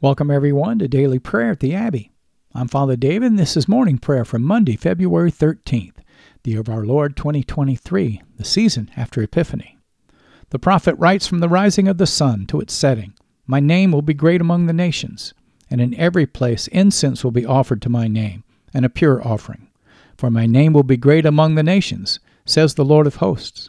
Welcome, everyone, to Daily Prayer at the Abbey. I'm Father David, and this is morning prayer from Monday, February 13th, the year of our Lord 2023, the season after Epiphany. The prophet writes from the rising of the sun to its setting My name will be great among the nations, and in every place incense will be offered to my name, and a pure offering. For my name will be great among the nations, says the Lord of hosts.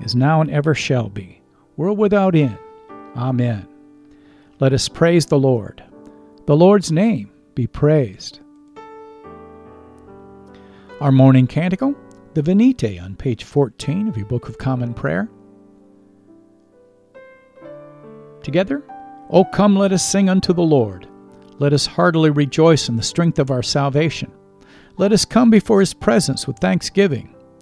is now and ever shall be, world without end. Amen. Let us praise the Lord. The Lord's name be praised. Our morning canticle, the Venite, on page 14 of your Book of Common Prayer. Together, O come, let us sing unto the Lord. Let us heartily rejoice in the strength of our salvation. Let us come before his presence with thanksgiving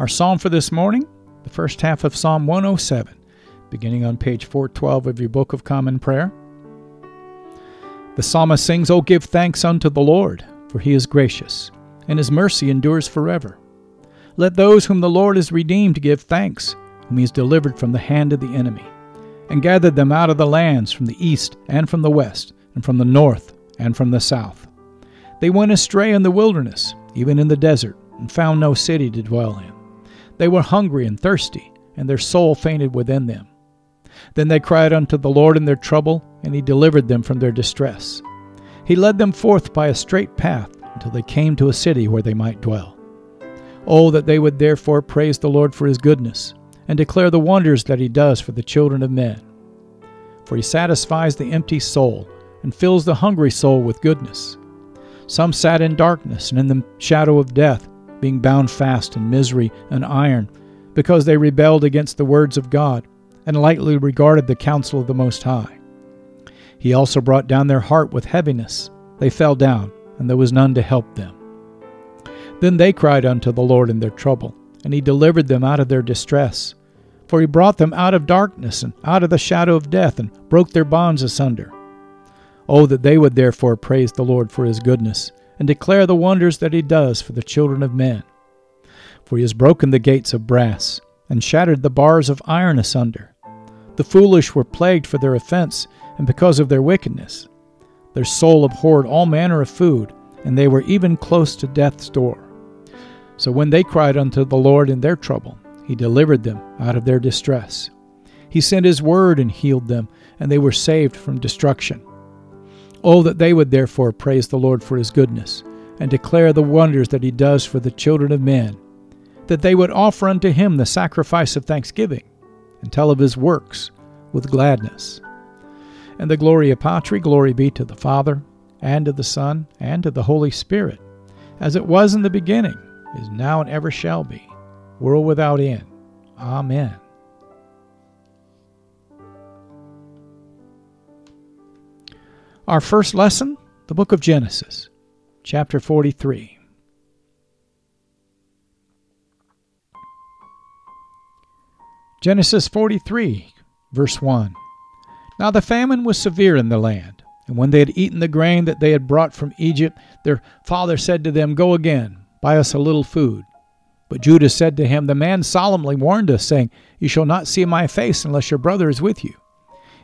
Our psalm for this morning, the first half of Psalm 107, beginning on page 412 of your Book of Common Prayer. The psalmist sings, O give thanks unto the Lord, for he is gracious, and his mercy endures forever. Let those whom the Lord has redeemed give thanks, whom he has delivered from the hand of the enemy, and gathered them out of the lands from the east and from the west, and from the north and from the south. They went astray in the wilderness, even in the desert, and found no city to dwell in. They were hungry and thirsty, and their soul fainted within them. Then they cried unto the Lord in their trouble, and he delivered them from their distress. He led them forth by a straight path until they came to a city where they might dwell. Oh, that they would therefore praise the Lord for his goodness, and declare the wonders that he does for the children of men. For he satisfies the empty soul, and fills the hungry soul with goodness. Some sat in darkness and in the shadow of death being bound fast in misery and iron, because they rebelled against the words of God and lightly regarded the counsel of the Most High. He also brought down their heart with heaviness. They fell down, and there was none to help them. Then they cried unto the Lord in their trouble, and he delivered them out of their distress. For he brought them out of darkness and out of the shadow of death, and broke their bonds asunder. Oh, that they would therefore praise the Lord for his goodness and declare the wonders that he does for the children of men. For he has broken the gates of brass, and shattered the bars of iron asunder. The foolish were plagued for their offense and because of their wickedness. Their soul abhorred all manner of food, and they were even close to death's door. So when they cried unto the Lord in their trouble, he delivered them out of their distress. He sent his word and healed them, and they were saved from destruction. Oh, that they would therefore praise the Lord for his goodness, and declare the wonders that he does for the children of men, that they would offer unto him the sacrifice of thanksgiving, and tell of his works with gladness. And the Gloria Patri, glory be to the Father, and to the Son, and to the Holy Spirit, as it was in the beginning, is now, and ever shall be, world without end. Amen. Our first lesson, the book of Genesis, chapter 43. Genesis 43, verse 1. Now the famine was severe in the land, and when they had eaten the grain that they had brought from Egypt, their father said to them, Go again, buy us a little food. But Judah said to him, The man solemnly warned us, saying, You shall not see my face unless your brother is with you.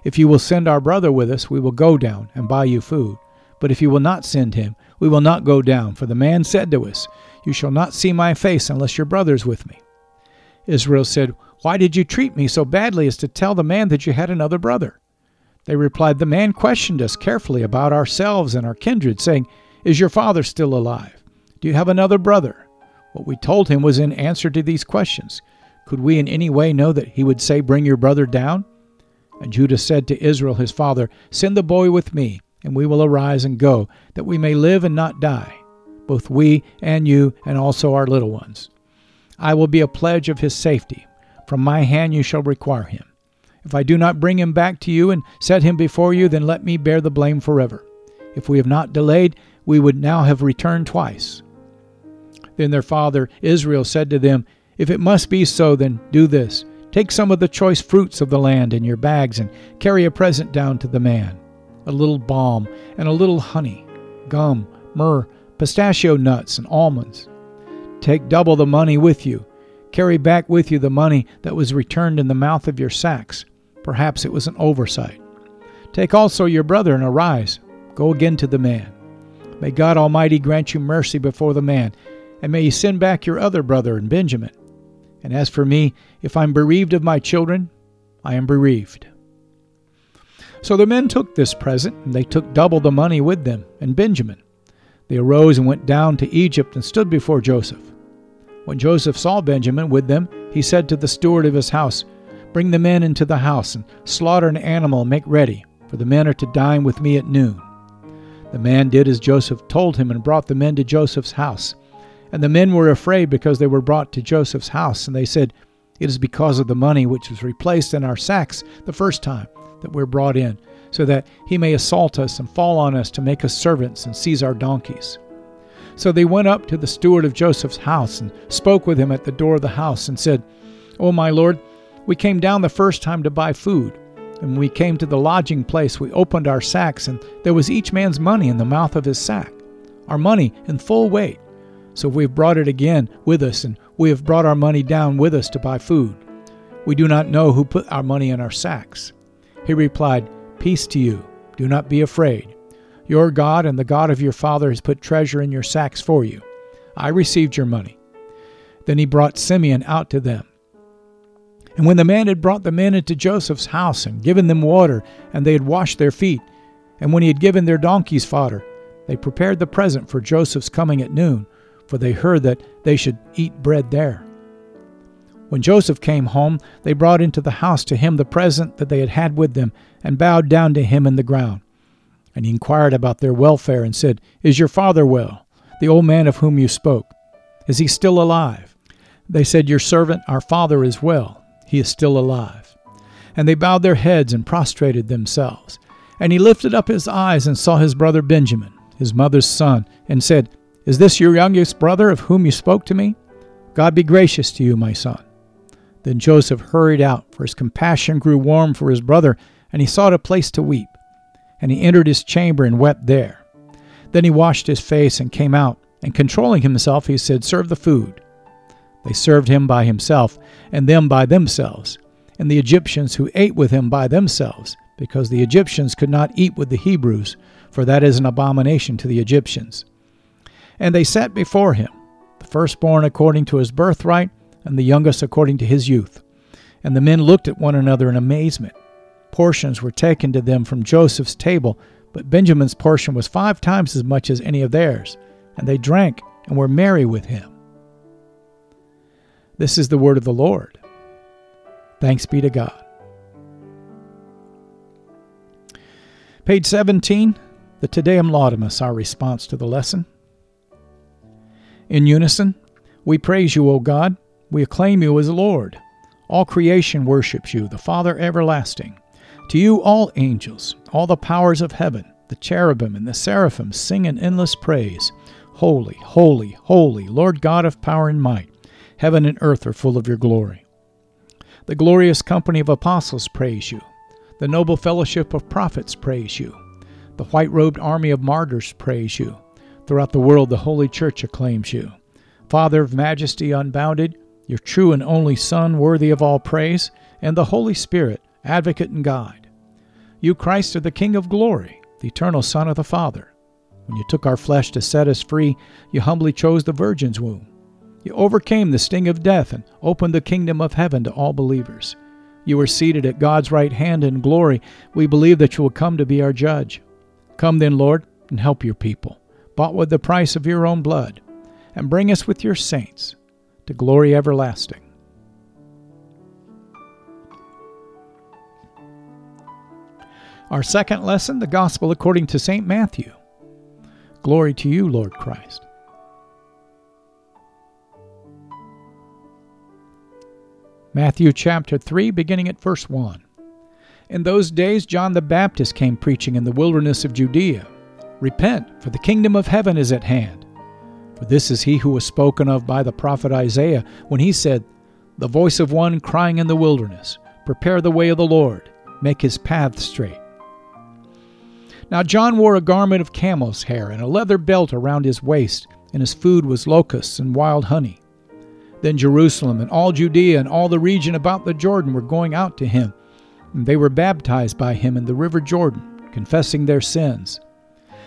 If you will send our brother with us, we will go down and buy you food. But if you will not send him, we will not go down. For the man said to us, You shall not see my face unless your brother is with me. Israel said, Why did you treat me so badly as to tell the man that you had another brother? They replied, The man questioned us carefully about ourselves and our kindred, saying, Is your father still alive? Do you have another brother? What we told him was in answer to these questions. Could we in any way know that he would say, Bring your brother down? And Judah said to Israel his father, Send the boy with me, and we will arise and go, that we may live and not die, both we and you, and also our little ones. I will be a pledge of his safety. From my hand you shall require him. If I do not bring him back to you and set him before you, then let me bear the blame forever. If we have not delayed, we would now have returned twice. Then their father Israel said to them, If it must be so, then do this. Take some of the choice fruits of the land in your bags and carry a present down to the man a little balm and a little honey, gum, myrrh, pistachio nuts, and almonds. Take double the money with you. Carry back with you the money that was returned in the mouth of your sacks. Perhaps it was an oversight. Take also your brother and arise. Go again to the man. May God Almighty grant you mercy before the man, and may he send back your other brother and Benjamin. And as for me, if I'm bereaved of my children, I am bereaved. So the men took this present, and they took double the money with them, and Benjamin. They arose and went down to Egypt and stood before Joseph. When Joseph saw Benjamin with them, he said to the steward of his house, Bring the men into the house, and slaughter an animal and make ready, for the men are to dine with me at noon. The man did as Joseph told him and brought the men to Joseph's house. And the men were afraid because they were brought to Joseph's house, and they said, It is because of the money which was replaced in our sacks the first time that we're brought in, so that he may assault us and fall on us to make us servants and seize our donkeys. So they went up to the steward of Joseph's house and spoke with him at the door of the house and said, O my lord, we came down the first time to buy food. And when we came to the lodging place, we opened our sacks, and there was each man's money in the mouth of his sack, our money in full weight. So we have brought it again with us, and we have brought our money down with us to buy food. We do not know who put our money in our sacks. He replied, Peace to you. Do not be afraid. Your God and the God of your father has put treasure in your sacks for you. I received your money. Then he brought Simeon out to them. And when the man had brought the men into Joseph's house and given them water, and they had washed their feet, and when he had given their donkeys fodder, they prepared the present for Joseph's coming at noon for they heard that they should eat bread there. When Joseph came home, they brought into the house to him the present that they had had with them, and bowed down to him in the ground. And he inquired about their welfare, and said, Is your father well, the old man of whom you spoke? Is he still alive? They said, Your servant, our father, is well. He is still alive. And they bowed their heads and prostrated themselves. And he lifted up his eyes and saw his brother Benjamin, his mother's son, and said, is this your youngest brother of whom you spoke to me? God be gracious to you, my son. Then Joseph hurried out, for his compassion grew warm for his brother, and he sought a place to weep. And he entered his chamber and wept there. Then he washed his face and came out, and controlling himself, he said, Serve the food. They served him by himself, and them by themselves. and the Egyptians who ate with him by themselves, because the Egyptians could not eat with the Hebrews, for that is an abomination to the Egyptians. And they sat before him, the firstborn according to his birthright, and the youngest according to his youth. And the men looked at one another in amazement. Portions were taken to them from Joseph's table, but Benjamin's portion was five times as much as any of theirs. And they drank and were merry with him. This is the word of the Lord. Thanks be to God. Page 17, the Te Deum Laudamus, our response to the lesson. In unison, we praise you, O God. We acclaim you as Lord. All creation worships you, the Father everlasting. To you, all angels, all the powers of heaven, the cherubim and the seraphim sing an endless praise. Holy, holy, holy, Lord God of power and might. Heaven and earth are full of your glory. The glorious company of apostles praise you. The noble fellowship of prophets praise you. The white robed army of martyrs praise you. Throughout the world, the Holy Church acclaims you. Father of majesty unbounded, your true and only Son, worthy of all praise, and the Holy Spirit, advocate and guide. You, Christ, are the King of glory, the eternal Son of the Father. When you took our flesh to set us free, you humbly chose the Virgin's womb. You overcame the sting of death and opened the kingdom of heaven to all believers. You are seated at God's right hand in glory. We believe that you will come to be our judge. Come then, Lord, and help your people, bought with the price of your own blood, and bring us with your saints to glory everlasting. Our second lesson, the Gospel according to St. Matthew. Glory to you, Lord Christ. Matthew chapter 3, beginning at verse 1. In those days, John the Baptist came preaching in the wilderness of Judea Repent, for the kingdom of heaven is at hand. For this is he who was spoken of by the prophet Isaiah when he said, The voice of one crying in the wilderness, Prepare the way of the Lord, make his path straight. Now John wore a garment of camel's hair and a leather belt around his waist, and his food was locusts and wild honey. Then Jerusalem and all Judea and all the region about the Jordan were going out to him, and they were baptized by him in the river Jordan, confessing their sins.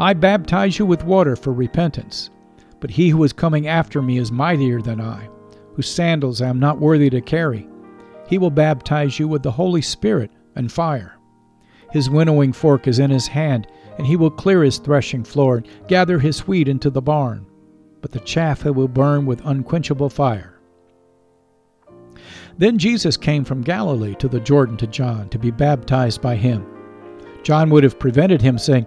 I baptize you with water for repentance, but he who is coming after me is mightier than I, whose sandals I am not worthy to carry. He will baptize you with the Holy Spirit and fire. His winnowing fork is in his hand, and he will clear his threshing floor and gather his wheat into the barn, but the chaff he will burn with unquenchable fire. Then Jesus came from Galilee to the Jordan to John to be baptized by him. John would have prevented him, saying,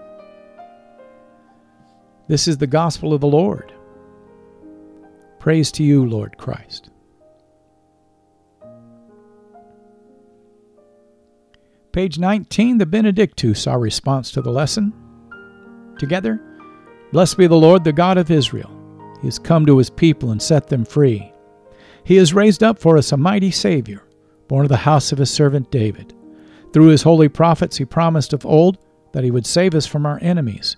This is the gospel of the Lord. Praise to you, Lord Christ. Page 19, the Benedictus, our response to the lesson. Together, blessed be the Lord, the God of Israel. He has come to his people and set them free. He has raised up for us a mighty Savior, born of the house of his servant David. Through his holy prophets, he promised of old that he would save us from our enemies,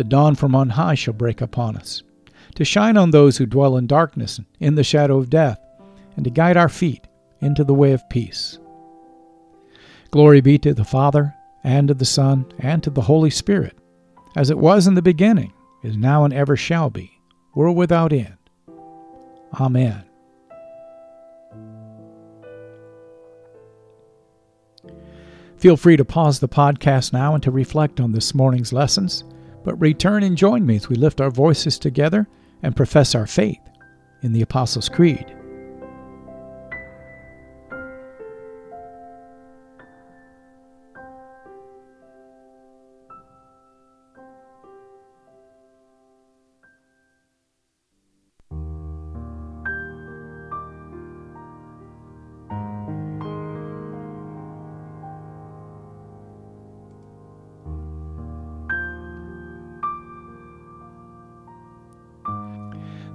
the dawn from on high shall break upon us, to shine on those who dwell in darkness, and in the shadow of death, and to guide our feet into the way of peace. Glory be to the Father, and to the Son, and to the Holy Spirit, as it was in the beginning, is now, and ever shall be, world without end. Amen. Feel free to pause the podcast now and to reflect on this morning's lessons, but return and join me as we lift our voices together and profess our faith in the Apostles' Creed.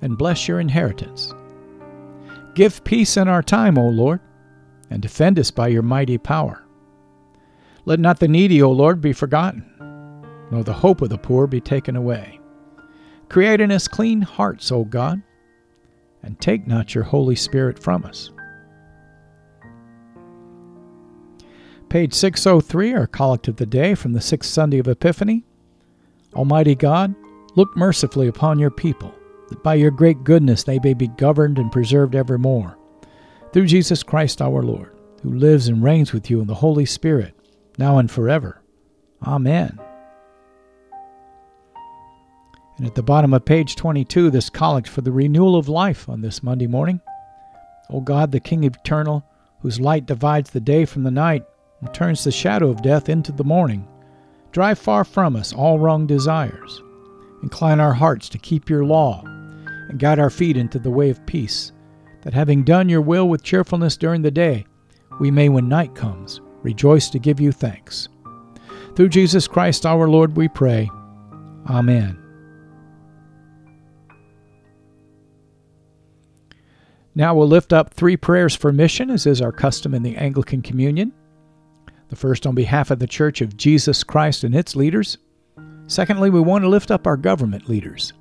and bless your inheritance. Give peace in our time, O Lord, and defend us by your mighty power. Let not the needy, O Lord, be forgotten, nor the hope of the poor be taken away. Create in us clean hearts, O God, and take not your Holy Spirit from us. Page 603, our collect of the day from the sixth Sunday of Epiphany. Almighty God, look mercifully upon your people that by your great goodness they may be governed and preserved evermore. Through Jesus Christ our Lord, who lives and reigns with you in the Holy Spirit, now and forever. Amen. And at the bottom of page 22, this collect for the renewal of life on this Monday morning. O God, the King eternal, whose light divides the day from the night and turns the shadow of death into the morning, drive far from us all wrong desires. Incline our hearts to keep your law and guide our feet into the way of peace, that having done your will with cheerfulness during the day, we may, when night comes, rejoice to give you thanks. Through Jesus Christ our Lord we pray. Amen. Now we'll lift up three prayers for mission, as is our custom in the Anglican Communion. The first on behalf of the Church of Jesus Christ and its leaders. Secondly, we want to lift up our government leaders.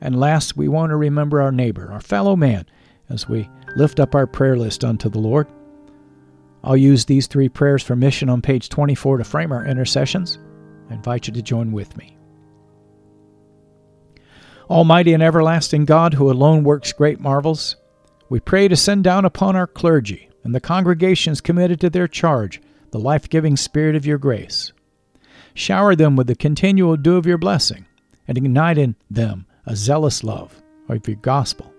And last, we want to remember our neighbor, our fellow man, as we lift up our prayer list unto the Lord. I'll use these three prayers for mission on page 24 to frame our intercessions. I invite you to join with me. Almighty and everlasting God, who alone works great marvels, we pray to send down upon our clergy and the congregations committed to their charge the life giving spirit of your grace. Shower them with the continual dew of your blessing, and ignite in them a zealous love of your gospel.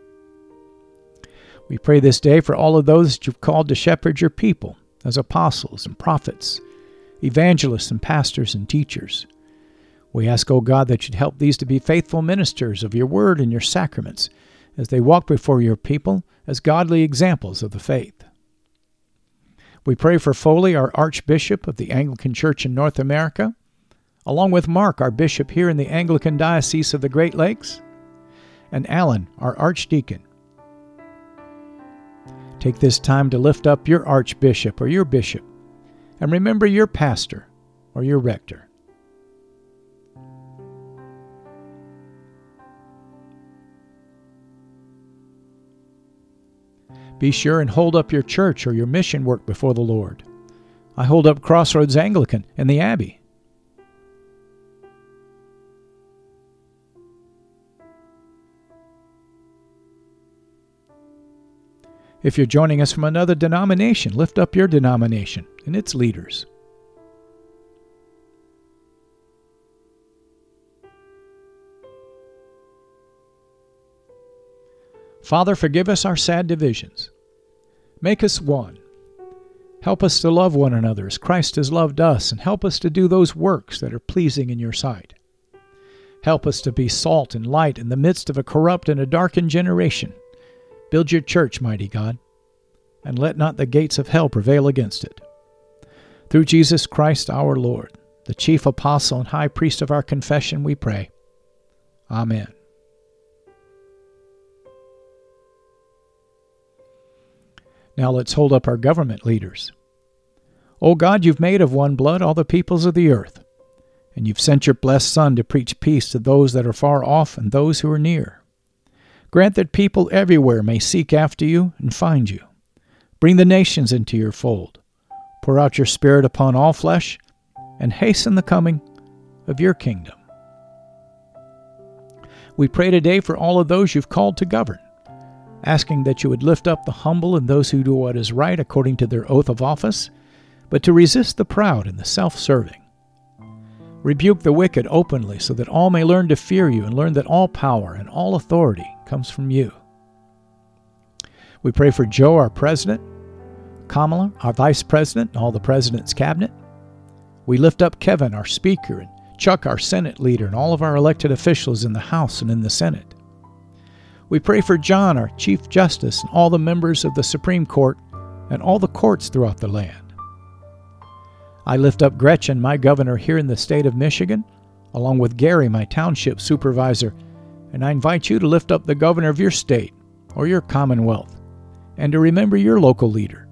We pray this day for all of those that you've called to shepherd your people as apostles and prophets, evangelists and pastors and teachers. We ask, O oh God, that you'd help these to be faithful ministers of your word and your sacraments as they walk before your people as godly examples of the faith. We pray for Foley, our Archbishop of the Anglican Church in North America, along with Mark, our Bishop here in the Anglican Diocese of the Great Lakes, and Alan, our Archdeacon. Take this time to lift up your Archbishop or your Bishop, and remember your pastor or your rector. Be sure and hold up your church or your mission work before the Lord. I hold up Crossroads Anglican and the Abbey. If you're joining us from another denomination, lift up your denomination and its leaders. Father, forgive us our sad divisions. Make us one. Help us to love one another as Christ has loved us, and help us to do those works that are pleasing in your sight. Help us to be salt and light in the midst of a corrupt and a darkened generation. Build your church, mighty God, and let not the gates of hell prevail against it. Through Jesus Christ our Lord, the chief apostle and high priest of our confession, we pray. Amen. Now let's hold up our government leaders. O God, you've made of one blood all the peoples of the earth, and you've sent your blessed Son to preach peace to those that are far off and those who are near. Grant that people everywhere may seek after you and find you. Bring the nations into your fold. Pour out your Spirit upon all flesh, and hasten the coming of your kingdom. We pray today for all of those you've called to govern asking that you would lift up the humble and those who do what is right according to their oath of office, but to resist the proud and the self serving. Rebuke the wicked openly, so that all may learn to fear you and learn that all power and all authority comes from you. We pray for Joe, our president, Kamala, our vice president, and all the president's cabinet. We lift up Kevin, our speaker, and Chuck, our Senate leader, and all of our elected officials in the House and in the Senate. We pray for John, our Chief Justice, and all the members of the Supreme Court and all the courts throughout the land. I lift up Gretchen, my governor here in the state of Michigan, along with Gary, my township supervisor, and I invite you to lift up the governor of your state or your commonwealth and to remember your local leader.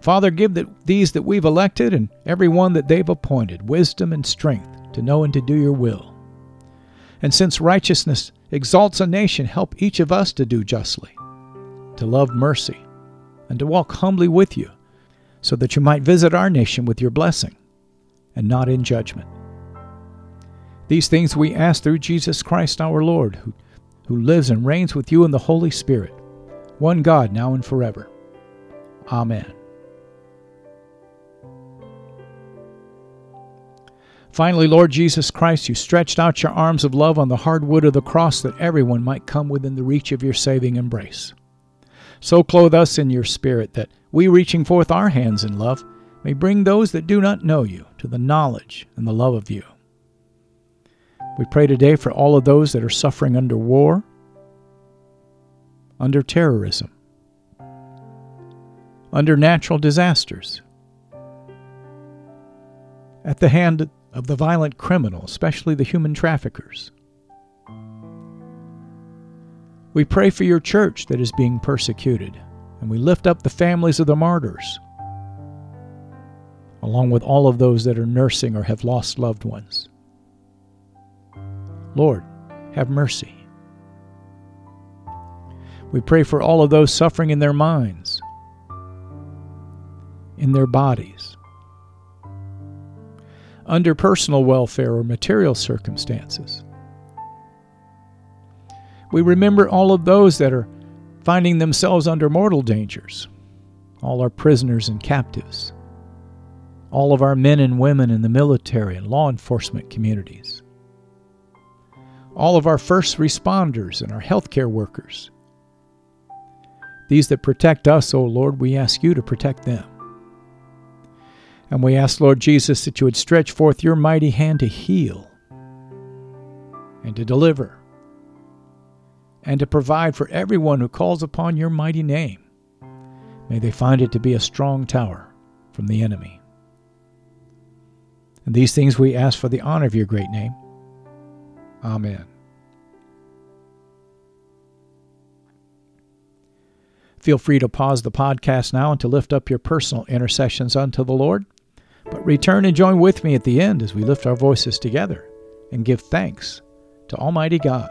Father, give that these that we've elected and every one that they've appointed wisdom and strength to know and to do your will. And since righteousness exalts a nation, help each of us to do justly, to love mercy, and to walk humbly with you, so that you might visit our nation with your blessing and not in judgment. These things we ask through Jesus Christ our Lord, who, who lives and reigns with you in the Holy Spirit, one God, now and forever. Amen. Finally, Lord Jesus Christ, you stretched out your arms of love on the hard wood of the cross that everyone might come within the reach of your saving embrace. So clothe us in your Spirit that we, reaching forth our hands in love, may bring those that do not know you to the knowledge and the love of you. We pray today for all of those that are suffering under war, under terrorism, under natural disasters, at the hand of the violent criminal, especially the human traffickers. We pray for your church that is being persecuted, and we lift up the families of the martyrs, along with all of those that are nursing or have lost loved ones. Lord, have mercy. We pray for all of those suffering in their minds, in their bodies, under personal welfare or material circumstances. We remember all of those that are finding themselves under mortal dangers, all our prisoners and captives, all of our men and women in the military and law enforcement communities, all of our first responders and our healthcare workers. These that protect us, O Lord, we ask you to protect them. And we ask, Lord Jesus, that you would stretch forth your mighty hand to heal and to deliver and to provide for everyone who calls upon your mighty name. May they find it to be a strong tower from the enemy. And these things we ask for the honor of your great name. Amen. Feel free to pause the podcast now and to lift up your personal intercessions unto the Lord. But return and join with me at the end as we lift our voices together and give thanks to Almighty God.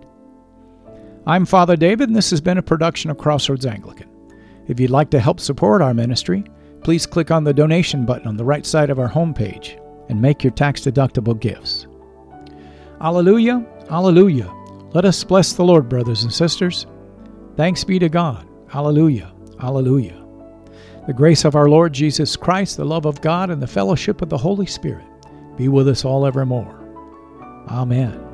I'm Father David, and this has been a production of Crossroads Anglican. If you'd like to help support our ministry, please click on the donation button on the right side of our homepage and make your tax deductible gifts. Alleluia, Alleluia. Let us bless the Lord, brothers and sisters. Thanks be to God. Alleluia, Alleluia. The grace of our Lord Jesus Christ, the love of God, and the fellowship of the Holy Spirit be with us all evermore. Amen.